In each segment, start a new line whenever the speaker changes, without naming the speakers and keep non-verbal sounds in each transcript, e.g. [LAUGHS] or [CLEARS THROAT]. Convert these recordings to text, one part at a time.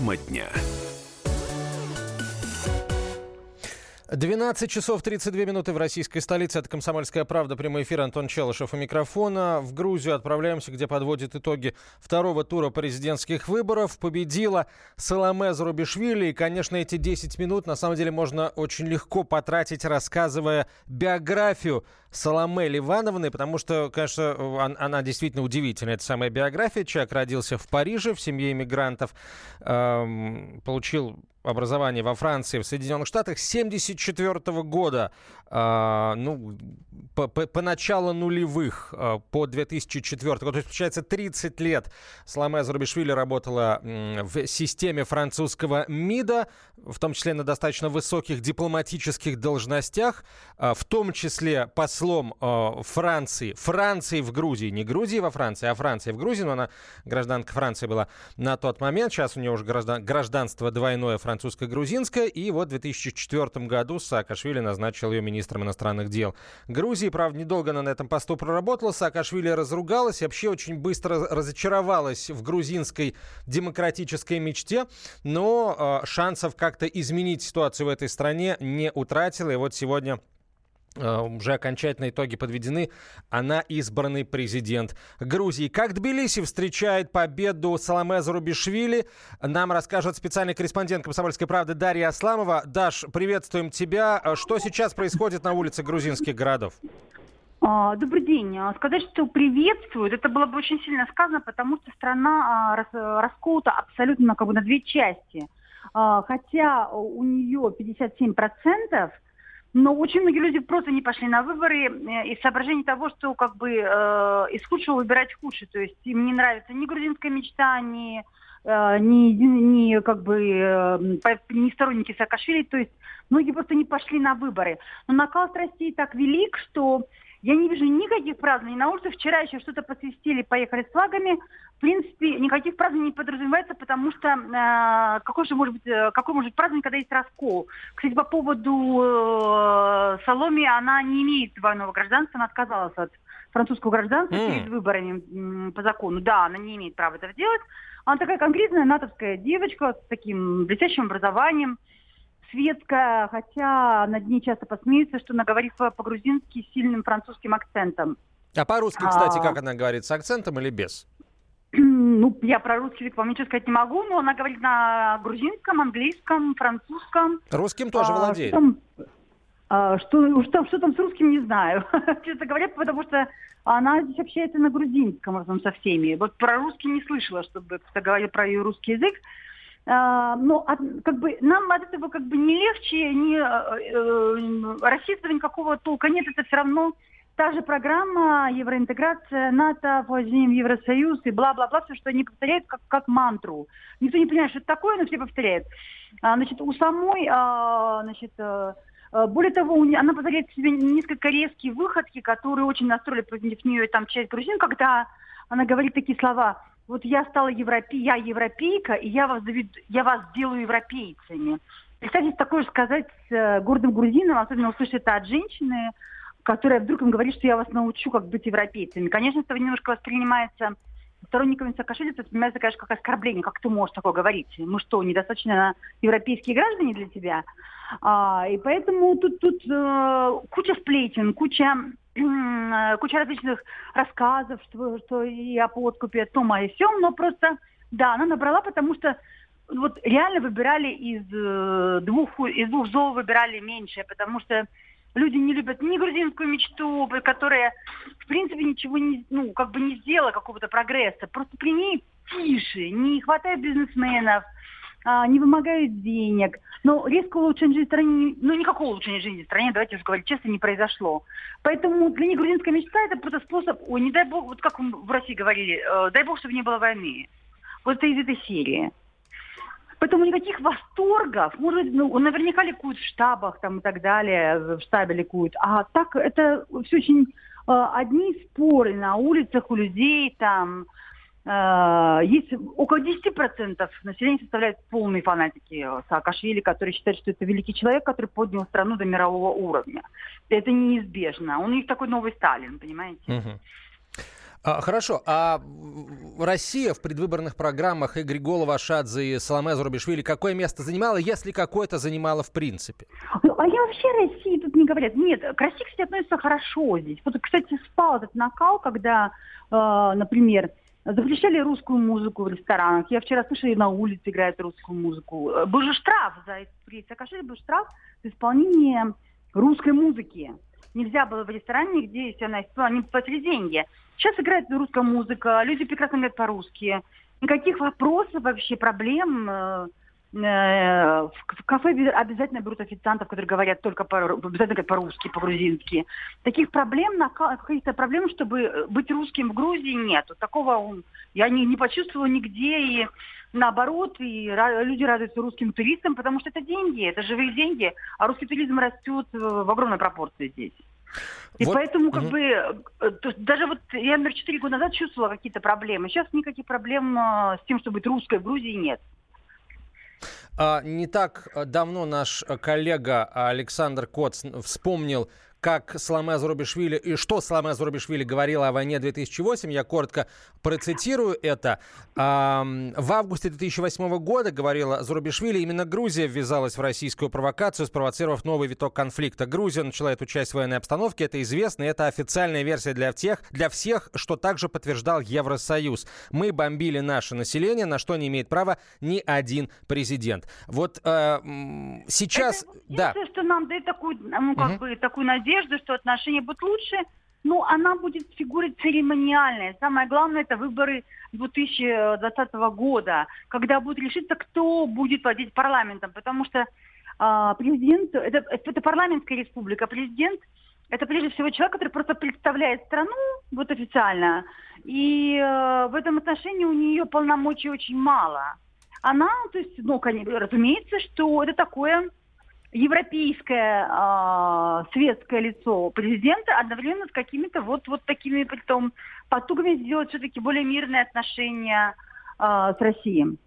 Тема дня.
12 часов 32 минуты в российской столице. Это «Комсомольская правда». Прямой эфир. Антон Челышев у микрофона. В Грузию отправляемся, где подводит итоги второго тура президентских выборов. Победила Саламе Зарубишвили. И, конечно, эти 10 минут на самом деле можно очень легко потратить, рассказывая биографию Саламе Ливановны, потому что, конечно, она действительно удивительная. Это самая биография. Человек родился в Париже в семье иммигрантов, эм, получил образование во Франции, в Соединенных Штатах 74 года, э, ну, по, по, по началу нулевых, э, по 2004 год, то есть, получается, 30 лет Саламе Зарубишвили работала э, в системе французского МИДа, в том числе на достаточно высоких дипломатических должностях, э, в том числе послом э, Франции, Франции в Грузии, не Грузии во Франции, а Франции в Грузии, но она гражданка Франции была на тот момент, сейчас у нее уже граждан, гражданство двойное французско-грузинское, и вот в 2004 году Саакашвили назначил ее министром иностранных дел Грузии. Правда, недолго она на этом посту проработала. Саакашвили разругалась и вообще очень быстро разочаровалась в грузинской демократической мечте, но э, шансов как-то изменить ситуацию в этой стране не утратила. И вот сегодня уже окончательно итоги подведены. Она избранный президент Грузии. Как Тбилиси встречает победу Саламе Зарубишвили, нам расскажет специальный корреспондент «Комсомольской правды» Дарья Асламова. Даш, приветствуем тебя. Э, что сейчас происходит на улице грузинских городов?
А, добрый день. А, сказать, что приветствуют, это было бы очень сильно сказано, потому что страна а, расколота абсолютно как бы на две части. Хотя у нее 57 процентов – но очень многие люди просто не пошли на выборы э, из соображений того, что как бы э, из худшего выбирать худшее. То есть им не нравится ни грузинская мечта, ни, э, ни, ни как бы э, ни сторонники Саакашвили. То есть многие просто не пошли на выборы. Но накал страстей так велик, что я не вижу никаких празднований на улице. Вчера еще что-то посвистели, поехали с флагами. В принципе, никаких празднований не подразумевается, потому что э, какой же может быть, э, какой может быть праздник, когда есть раскол? Кстати, по поводу э, Соломи, она не имеет двойного гражданства, она отказалась от французского гражданства mm. перед выборами по закону. Да, она не имеет права этого делать. Она такая конкретная натовская девочка с таким блестящим образованием светская, хотя над ней часто посмеются, что она говорит по-грузински с сильным французским акцентом.
А по-русски, кстати, а... как она говорит, с акцентом или без? [CLEARS THROAT]
Ну, я про русский язык вам ничего сказать не могу, но она говорит на грузинском, английском, французском.
Русским тоже а, владеет.
Что там, а, что, что, что там с русским, не знаю. [LAUGHS] Честно говоря, потому что она здесь общается на грузинском в со всеми. Вот про русский не слышала, чтобы кто-то говорил про ее русский язык. А, но от, как бы нам от этого как бы не легче, не э, э, расистства никакого толка нет, это все равно та же программа евроинтеграция, НАТО, вхождение в Евросоюз и бла-бла-бла, все, что они повторяют как, как мантру. Никто не понимает, что это такое, но все повторяют. А, значит, у самой, а, значит, а, более того, она позволяет себе несколько резкие выходки, которые очень настроили против нее там часть грузин, когда она говорит такие слова – вот я стала европе... я европейка, и я вас, я вас делаю европейцами. Представьте, такое сказать с э, гордым грузином, особенно услышать это от женщины, которая вдруг им говорит, что я вас научу, как быть европейцами. Конечно, это немножко воспринимается сторонниками Саакашвили, это воспринимается, конечно, как оскорбление. Как ты можешь такое говорить? Мы что, недостаточно европейские граждане для тебя? А, и поэтому тут, тут э, куча сплетен, куча куча различных рассказов, что, что и о подкупе, о том, и сём, но просто, да, она набрала, потому что вот реально выбирали из э, двух, из двух зол выбирали меньше, потому что люди не любят ни грузинскую мечту, которая, в принципе, ничего не, ну, как бы не сделала какого-то прогресса, просто при ней тише, не хватает бизнесменов, а, не вымогают денег. Но резкого улучшения жизни в стране, ну никакого улучшения жизни в стране, давайте уже говорить честно, не произошло. Поэтому для них грузинская мечта это просто способ, ой, не дай бог, вот как в России говорили, э, дай бог, чтобы не было войны. Вот это из этой серии. Поэтому никаких восторгов, может ну, наверняка ликуют в штабах там и так далее, в штабе ликуют. А так это все очень э, одни споры на улицах у людей там, есть около 10% населения составляют полные фанатики Саакашвили, которые считают, что это великий человек, который поднял страну до мирового уровня. Это неизбежно. Он у них такой новый Сталин, понимаете?
Угу. А, хорошо. А Россия в предвыборных программах Игорь Голова, Шадзе и Соломе Зурабишвили какое место занимала, если какое-то занимала в принципе?
Ну, а я вообще России тут не говорят. Нет, к России, кстати, относятся хорошо здесь. Вот, кстати, спал этот накал, когда, э, например, запрещали русскую музыку в ресторанах. Я вчера слышала, и на улице играют русскую музыку. Был же штраф за при Саакашвили был штраф за исполнение русской музыки. Нельзя было в ресторане, где, если она исполняла, они платили деньги. Сейчас играет русская музыка, люди прекрасно говорят по-русски. Никаких вопросов вообще, проблем э, Э, в кафе обязательно берут официантов, которые говорят только по, обязательно по-русски, по-грузински. Таких проблем, каких-то проблем, чтобы быть русским в Грузии нет. Такого я не, не почувствовала нигде. И наоборот, и люди радуются русским туристам, потому что это деньги, это живые деньги, а русский туризм растет в огромной пропорции здесь. И вот. поэтому, как угу. бы, э, даже вот я, например, 4 года назад чувствовала какие-то проблемы. Сейчас никаких проблем э, с тем, чтобы быть русской в Грузии, нет.
А, не так э, давно наш э, коллега Александр Коц вспомнил как Саламе Зурабишвили и что Саламе Зурабишвили говорила о войне 2008. Я коротко процитирую это. В августе 2008 года, говорила Зурабишвили, именно Грузия ввязалась в российскую провокацию, спровоцировав новый виток конфликта. Грузия начала эту часть военной обстановки, это известно, и это официальная версия для всех, для всех, что также подтверждал Евросоюз. Мы бомбили наше население, на что не имеет права ни один президент. Вот э, сейчас...
Это, да. Что нам дает такую, ну, как угу. бы, такую надежду что отношения будут лучше, но она будет фигурой церемониальной. Самое главное, это выборы 2020 года, когда будет решиться, кто будет владеть парламентом, потому что э, президент, это, это парламентская республика, президент это прежде всего человек, который просто представляет страну, вот официально, и э, в этом отношении у нее полномочий очень мало. Она, то есть, ну, конечно, разумеется, что это такое европейское э, светское лицо президента одновременно с какими-то вот, вот такими притом потугами сделать все-таки более мирные отношения э, с Россией.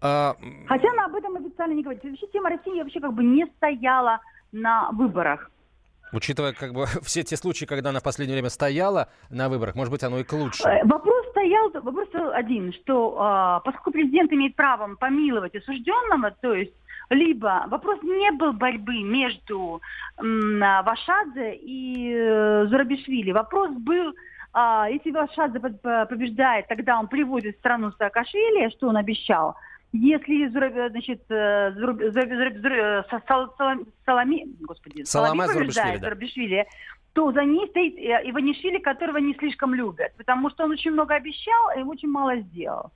А... Хотя она об этом официально не говорит. Вообще тема России вообще как бы не стояла на выборах.
Учитывая как бы [LAUGHS] все те случаи, когда она в последнее время стояла на выборах, может быть, оно и к лучшему. Э,
вопрос стоял, вопрос один, что э, поскольку президент имеет право помиловать осужденного, то есть либо вопрос не был борьбы между Вашадзе и э, Зурабишвили. Вопрос был, а, если Вашадзе побеждает, тогда он приводит страну Саакашвили, что он обещал. Если значит, э, Салами, господи, Салами побеждает Зурабишвили, то за ней стоит э, Иванишвили, которого не слишком любят, потому что он очень много обещал и очень мало сделал.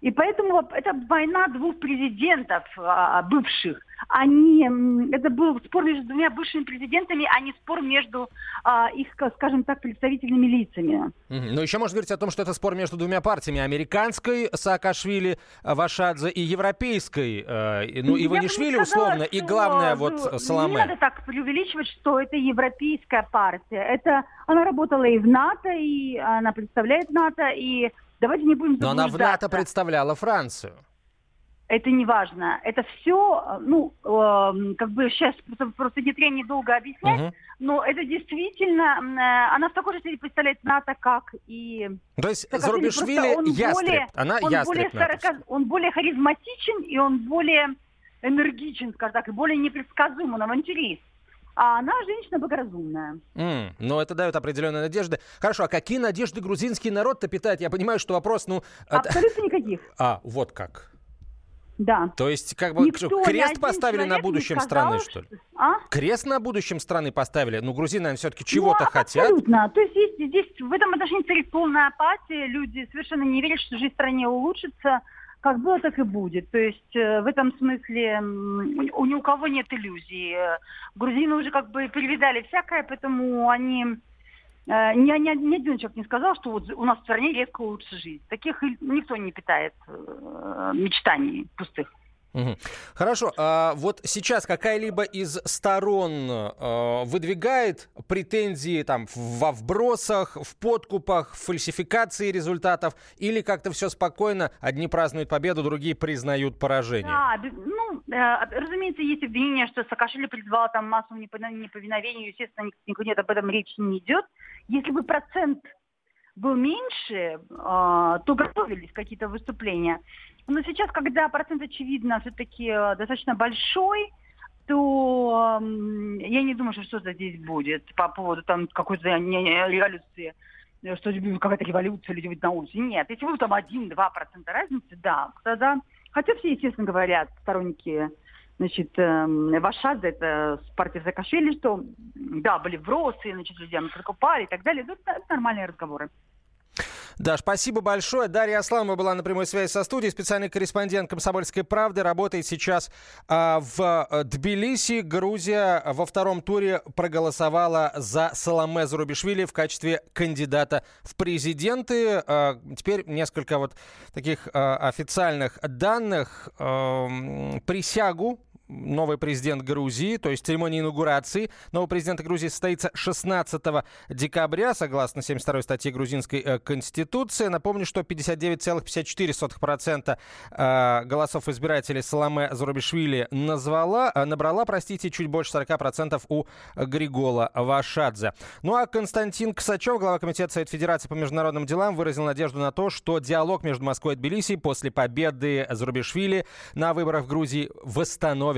И поэтому это война двух президентов а, бывших. Они, это был спор между двумя бывшими президентами, а не спор между а, их, скажем так, представительными лицами.
Mm-hmm. Но еще можно говорить о том, что это спор между двумя партиями. Американской Саакашвили, Вашадзе и европейской, э, ну, Иванишвили условно, и главное вот Соломе.
Не надо так преувеличивать, что это европейская партия. Это, она работала и в НАТО, и она представляет НАТО, и Давайте не будем
Но она в НАТО представляла Францию.
Это не важно. Это все, ну, э, как бы сейчас просто, просто нет времени долго объяснять, угу. но это действительно, э, она в такой же степени представляет НАТО, как и...
То есть Зарубишвили ястреб, более, она он ястреб более 40,
Он более харизматичен, и он более энергичен, скажем так, и более непредсказуем, он авантюрист а она женщина богоразумная.
Mm, но это дает определенные надежды. Хорошо, а какие надежды грузинский народ-то питает? Я понимаю, что вопрос, ну...
Абсолютно никаких. [LAUGHS]
А, вот как.
Да.
То есть, как бы Никто, крест поставили на будущем сказал, страны, что ли? А? Крест на будущем страны поставили? Ну, грузины, наверное, все-таки чего-то ну, хотят.
Абсолютно. То есть здесь, здесь в этом отношении царит полная апатия. Люди совершенно не верят, что жизнь в стране улучшится как было, так и будет. То есть э, в этом смысле у, ни у кого нет иллюзий. Грузины уже как бы перевидали всякое, поэтому они... Э, ни, ни, ни один человек не сказал, что вот у нас в стране резко улучшится жизнь. Таких никто не питает э, мечтаний пустых.
Хорошо. А вот сейчас какая-либо из сторон э, выдвигает претензии там во вбросах, в подкупах, в фальсификации результатов, или как-то все спокойно, одни празднуют победу, другие признают поражение?
Да, ну, э, разумеется, есть обвинение, что Саакашвили призвал там массовому неповиновению, естественно, никто нет, об этом речи не идет. Если бы процент был меньше, то готовились какие-то выступления. Но сейчас, когда процент, очевидно, все-таки достаточно большой, то я не думаю, что что-то здесь будет по поводу там какой-то революции что какая-то революция, люди выйдут на улицу. Нет, если будут там 1-2% разницы, да, тогда... Хотя все, естественно, говорят, сторонники значит, э, Вашадзе, это с партии Саакашвили, что да, были вбросы, значит, людям закупали и так далее. Это нормальные разговоры.
Да, спасибо большое. Дарья Асламова была на прямой связи со студией, специальный корреспондент «Комсомольской правды», работает сейчас а, в э, Тбилиси. Грузия во втором туре проголосовала за Саламе Зарубишвили в качестве кандидата в президенты. А, теперь несколько вот таких а, официальных данных. А, присягу новый президент Грузии, то есть церемония инаугурации нового президента Грузии состоится 16 декабря, согласно 72 статье грузинской э, конституции. Напомню, что 59,54% э, голосов избирателей Саламе Зарубишвили назвала, э, набрала, простите, чуть больше 40% у Григола Вашадзе. Ну а Константин Ксачев, глава комитета Совет Федерации по международным делам, выразил надежду на то, что диалог между Москвой и Тбилиси после победы Зарубишвили на выборах в Грузии восстановится